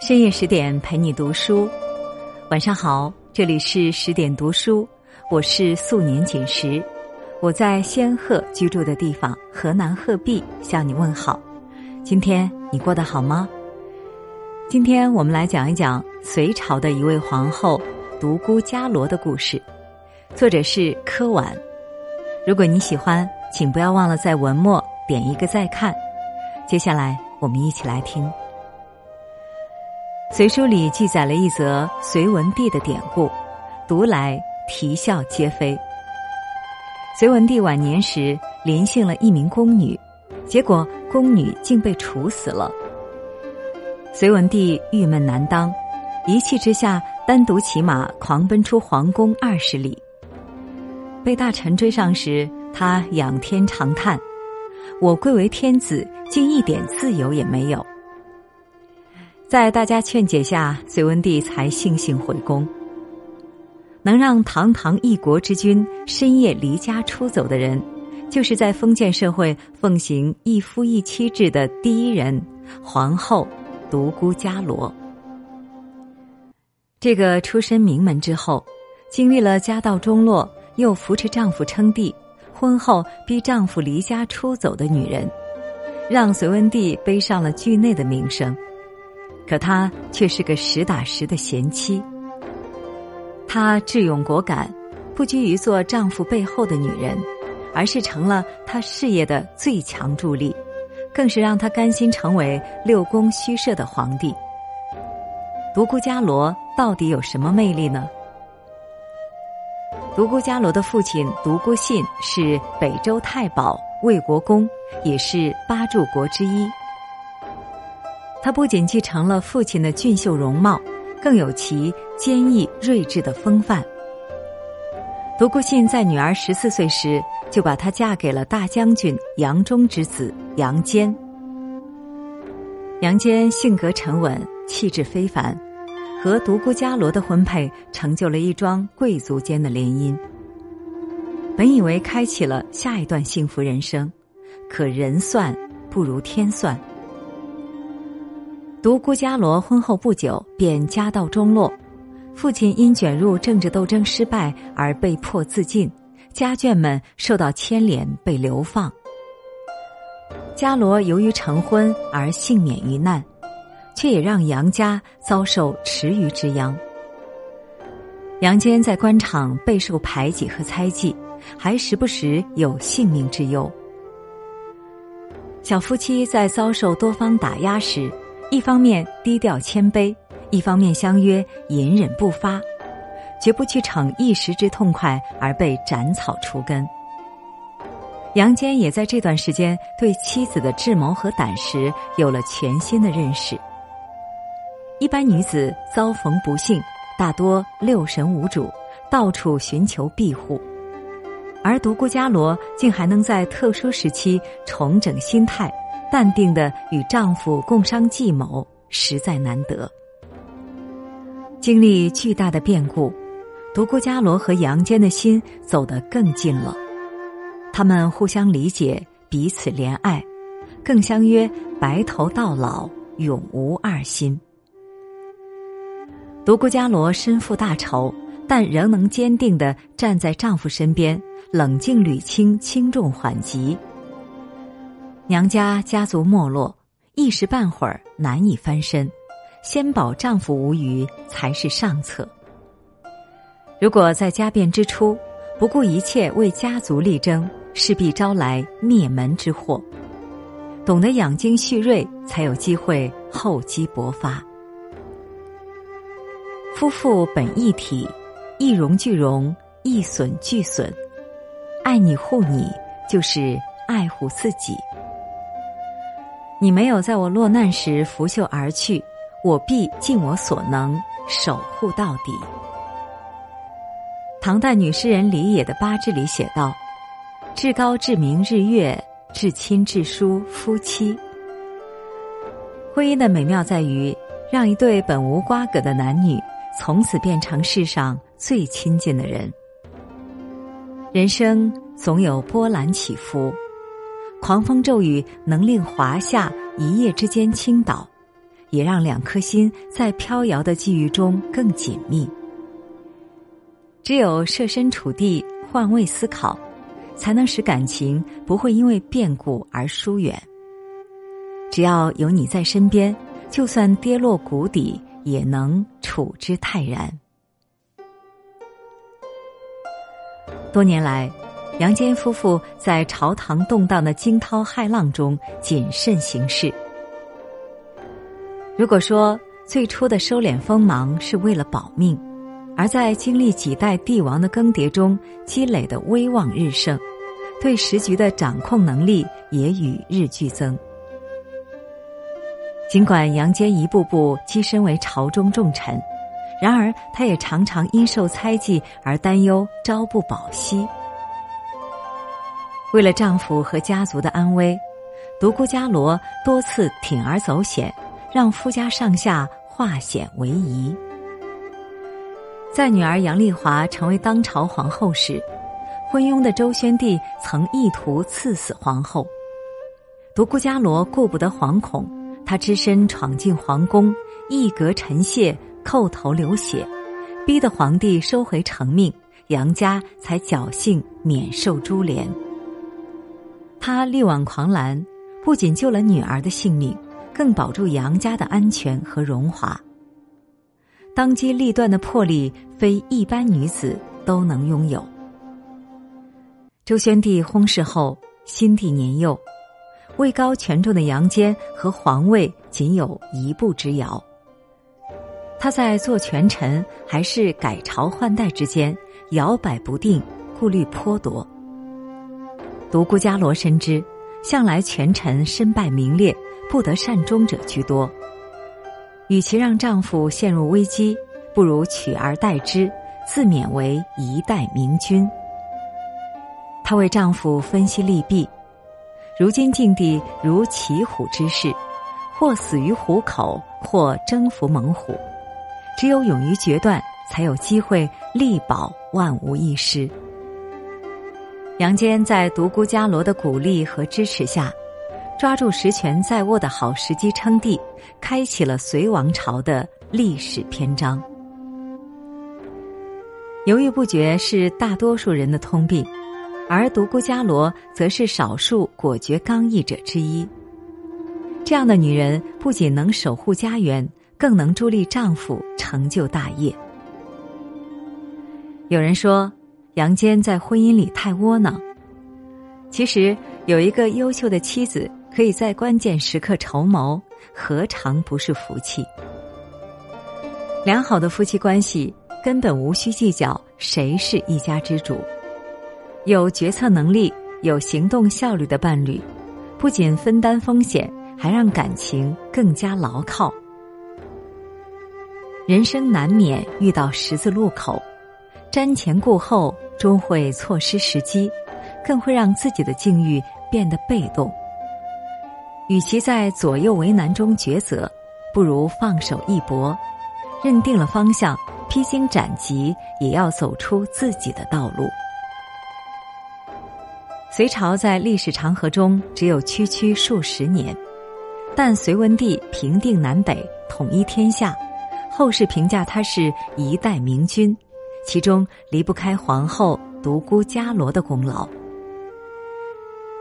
深夜十点陪你读书，晚上好，这里是十点读书，我是素年锦时，我在仙鹤居住的地方河南鹤壁向你问好。今天你过得好吗？今天我们来讲一讲隋朝的一位皇后独孤伽罗的故事，作者是柯婉。如果你喜欢，请不要忘了在文末点一个再看。接下来我们一起来听。隋书里记载了一则隋文帝的典故，读来啼笑皆非。隋文帝晚年时临幸了一名宫女，结果宫女竟被处死了。隋文帝郁闷难当，一气之下单独骑马狂奔出皇宫二十里。被大臣追上时，他仰天长叹：“我贵为天子，竟一点自由也没有。”在大家劝解下，隋文帝才悻悻回宫。能让堂堂一国之君深夜离家出走的人，就是在封建社会奉行一夫一妻制的第一人——皇后独孤伽罗。这个出身名门之后，经历了家道中落，又扶持丈夫称帝，婚后逼丈夫离家出走的女人，让隋文帝背上了惧内的名声。可她却是个实打实的贤妻。她智勇果敢，不拘于做丈夫背后的女人，而是成了他事业的最强助力，更是让他甘心成为六宫虚设的皇帝。独孤伽罗到底有什么魅力呢？独孤伽罗的父亲独孤信是北周太保、魏国公，也是八柱国之一。他不仅继承了父亲的俊秀容貌，更有其坚毅睿智的风范。独孤信在女儿十四岁时，就把她嫁给了大将军杨忠之子杨坚。杨坚性格沉稳，气质非凡，和独孤伽罗的婚配成就了一桩贵族间的联姻。本以为开启了下一段幸福人生，可人算不如天算。独孤伽罗婚后不久便家道中落，父亲因卷入政治斗争失败而被迫自尽，家眷们受到牵连被流放。伽罗由于成婚而幸免于难，却也让杨家遭受池鱼之殃。杨坚在官场备受排挤和猜忌，还时不时有性命之忧。小夫妻在遭受多方打压时。一方面低调谦卑，一方面相约隐忍不发，绝不去逞一时之痛快而被斩草除根。杨坚也在这段时间对妻子的智谋和胆识有了全新的认识。一般女子遭逢不幸，大多六神无主，到处寻求庇护，而独孤伽罗竟还能在特殊时期重整心态。淡定的与丈夫共商计谋，实在难得。经历巨大的变故，独孤伽罗和杨坚的心走得更近了。他们互相理解，彼此怜爱，更相约白头到老，永无二心。独孤伽罗身负大仇，但仍能坚定的站在丈夫身边，冷静捋清轻重缓急。娘家家族没落，一时半会儿难以翻身，先保丈夫无虞才是上策。如果在家变之初不顾一切为家族力争，势必招来灭门之祸。懂得养精蓄锐，才有机会厚积薄发。夫妇本一体，一荣俱荣，一损俱损。爱你护你，就是爱护自己。你没有在我落难时拂袖而去，我必尽我所能守护到底。唐代女诗人李野的八志里写道：“至高至明日月，至亲至疏夫妻。”婚姻的美妙在于，让一对本无瓜葛的男女，从此变成世上最亲近的人。人生总有波澜起伏。狂风骤雨能令华夏一夜之间倾倒，也让两颗心在飘摇的际遇中更紧密。只有设身处地、换位思考，才能使感情不会因为变故而疏远。只要有你在身边，就算跌落谷底，也能处之泰然。多年来，杨坚夫妇在朝堂动荡的惊涛骇浪中谨慎行事。如果说最初的收敛锋芒是为了保命，而在经历几代帝王的更迭中积累的威望日盛，对时局的掌控能力也与日俱增。尽管杨坚一步步跻身为朝中重臣，然而他也常常因受猜忌而担忧朝不保夕。为了丈夫和家族的安危，独孤伽罗多次铤而走险，让夫家上下化险为夷。在女儿杨丽华成为当朝皇后时，昏庸的周宣帝曾意图赐死皇后。独孤伽罗顾不得惶恐，他只身闯进皇宫，一格陈谢，叩头流血，逼得皇帝收回成命，杨家才侥幸免受株连。他力挽狂澜，不仅救了女儿的性命，更保住杨家的安全和荣华。当机立断的魄力，非一般女子都能拥有。周宣帝薨逝后，新帝年幼，位高权重的杨坚和皇位仅有一步之遥。他在做权臣还是改朝换代之间摇摆不定，顾虑颇多。独孤伽罗深知，向来权臣身败名裂，不得善终者居多。与其让丈夫陷入危机，不如取而代之，自勉为一代明君。她为丈夫分析利弊，如今境地如骑虎之势，或死于虎口，或征服猛虎。只有勇于决断，才有机会力保万无一失。杨坚在独孤伽罗的鼓励和支持下。抓住实权在握的好时机称帝，开启了隋王朝的历史篇章。犹豫不决是大多数人的通病，而独孤伽罗则是少数果决刚毅者之一。这样的女人不仅能守护家园，更能助力丈夫成就大业。有人说，杨坚在婚姻里太窝囊。其实，有一个优秀的妻子。可以在关键时刻筹谋，何尝不是福气？良好的夫妻关系根本无需计较谁是一家之主。有决策能力、有行动效率的伴侣，不仅分担风险，还让感情更加牢靠。人生难免遇到十字路口，瞻前顾后，终会错失时机，更会让自己的境遇变得被动。与其在左右为难中抉择，不如放手一搏，认定了方向，披荆斩棘，也要走出自己的道路。隋朝在历史长河中只有区区数十年，但隋文帝平定南北，统一天下，后世评价他是一代明君，其中离不开皇后独孤伽罗的功劳。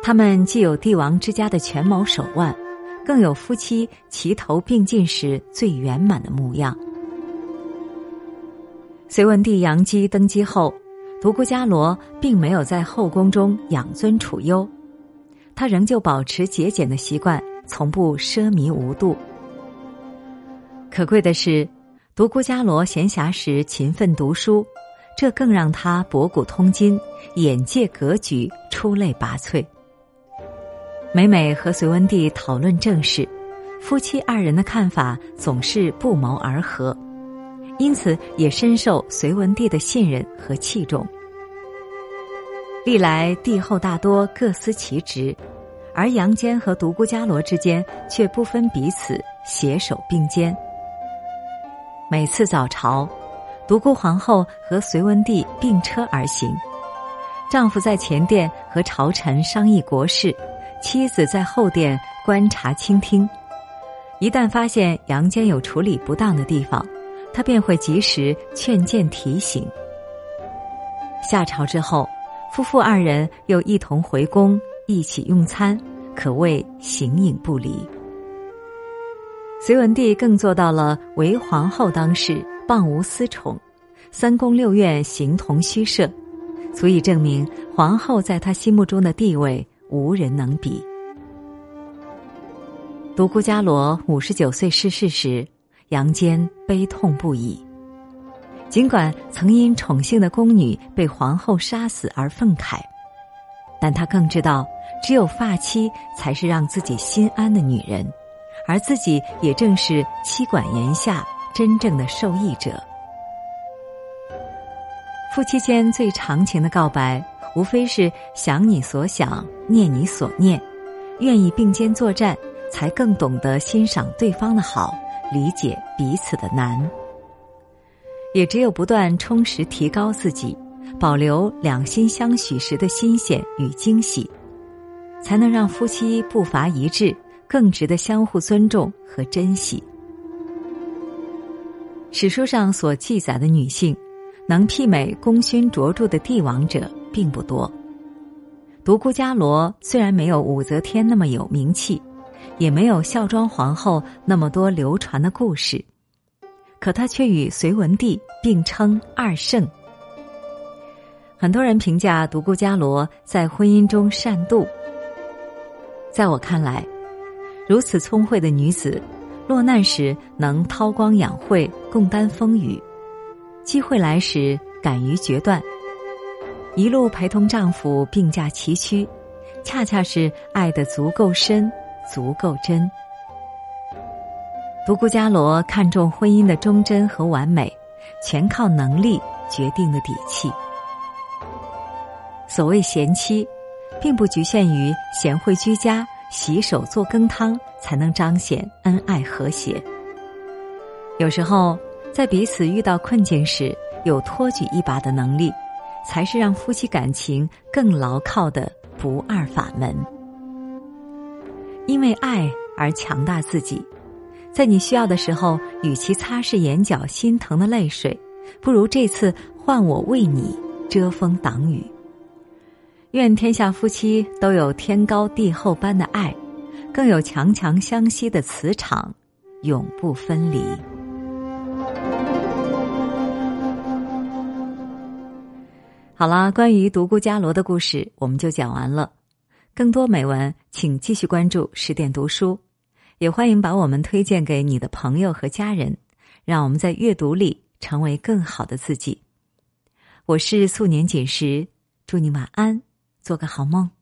他们既有帝王之家的权谋手腕，更有夫妻齐头并进时最圆满的模样。隋文帝杨基登基后，独孤伽罗并没有在后宫中养尊处优，他仍旧保持节俭的习惯，从不奢靡无度。可贵的是，独孤伽罗闲暇时勤奋读书，这更让他博古通今，眼界格局出类拔萃。每每和隋文帝讨论政事，夫妻二人的看法总是不谋而合，因此也深受隋文帝的信任和器重。历来帝后大多各司其职，而杨坚和独孤伽罗之间却不分彼此，携手并肩。每次早朝，独孤皇后和隋文帝并车而行，丈夫在前殿和朝臣商议国事。妻子在后殿观察倾听，一旦发现杨坚有处理不当的地方，他便会及时劝谏提醒。下朝之后，夫妇二人又一同回宫，一起用餐，可谓形影不离。隋文帝更做到了为皇后当事，傍无私宠，三宫六院形同虚设，足以证明皇后在他心目中的地位无人能比。独孤伽罗五十九岁逝世时，杨坚悲痛不已。尽管曾因宠幸的宫女被皇后杀死而愤慨，但他更知道，只有发妻才是让自己心安的女人。而自己也正是妻管严下真正的受益者。夫妻间最长情的告白，无非是想你所想，念你所念，愿意并肩作战，才更懂得欣赏对方的好，理解彼此的难。也只有不断充实提高自己，保留两心相许时的新鲜与惊喜，才能让夫妻步伐一致。更值得相互尊重和珍惜。史书上所记载的女性，能媲美功勋卓著的帝王者并不多。独孤伽罗虽然没有武则天那么有名气，也没有孝庄皇后那么多流传的故事，可他却与隋文帝并称二圣。很多人评价独孤伽罗在婚姻中善妒，在我看来。如此聪慧的女子，落难时能韬光养晦，共担风雨；机会来时敢于决断，一路陪同丈夫并驾齐驱，恰恰是爱得足够深，足够真。独孤伽罗看重婚姻的忠贞和完美，全靠能力决定的底气。所谓贤妻，并不局限于贤惠居家。洗手做羹汤，才能彰显恩爱和谐。有时候，在彼此遇到困境时，有托举一把的能力，才是让夫妻感情更牢靠的不二法门。因为爱而强大自己，在你需要的时候，与其擦拭眼角心疼的泪水，不如这次换我为你遮风挡雨。愿天下夫妻都有天高地厚般的爱，更有强强相惜的磁场，永不分离。好啦，关于独孤伽罗的故事，我们就讲完了。更多美文，请继续关注十点读书，也欢迎把我们推荐给你的朋友和家人，让我们在阅读里成为更好的自己。我是素年锦时，祝你晚安。做个好梦。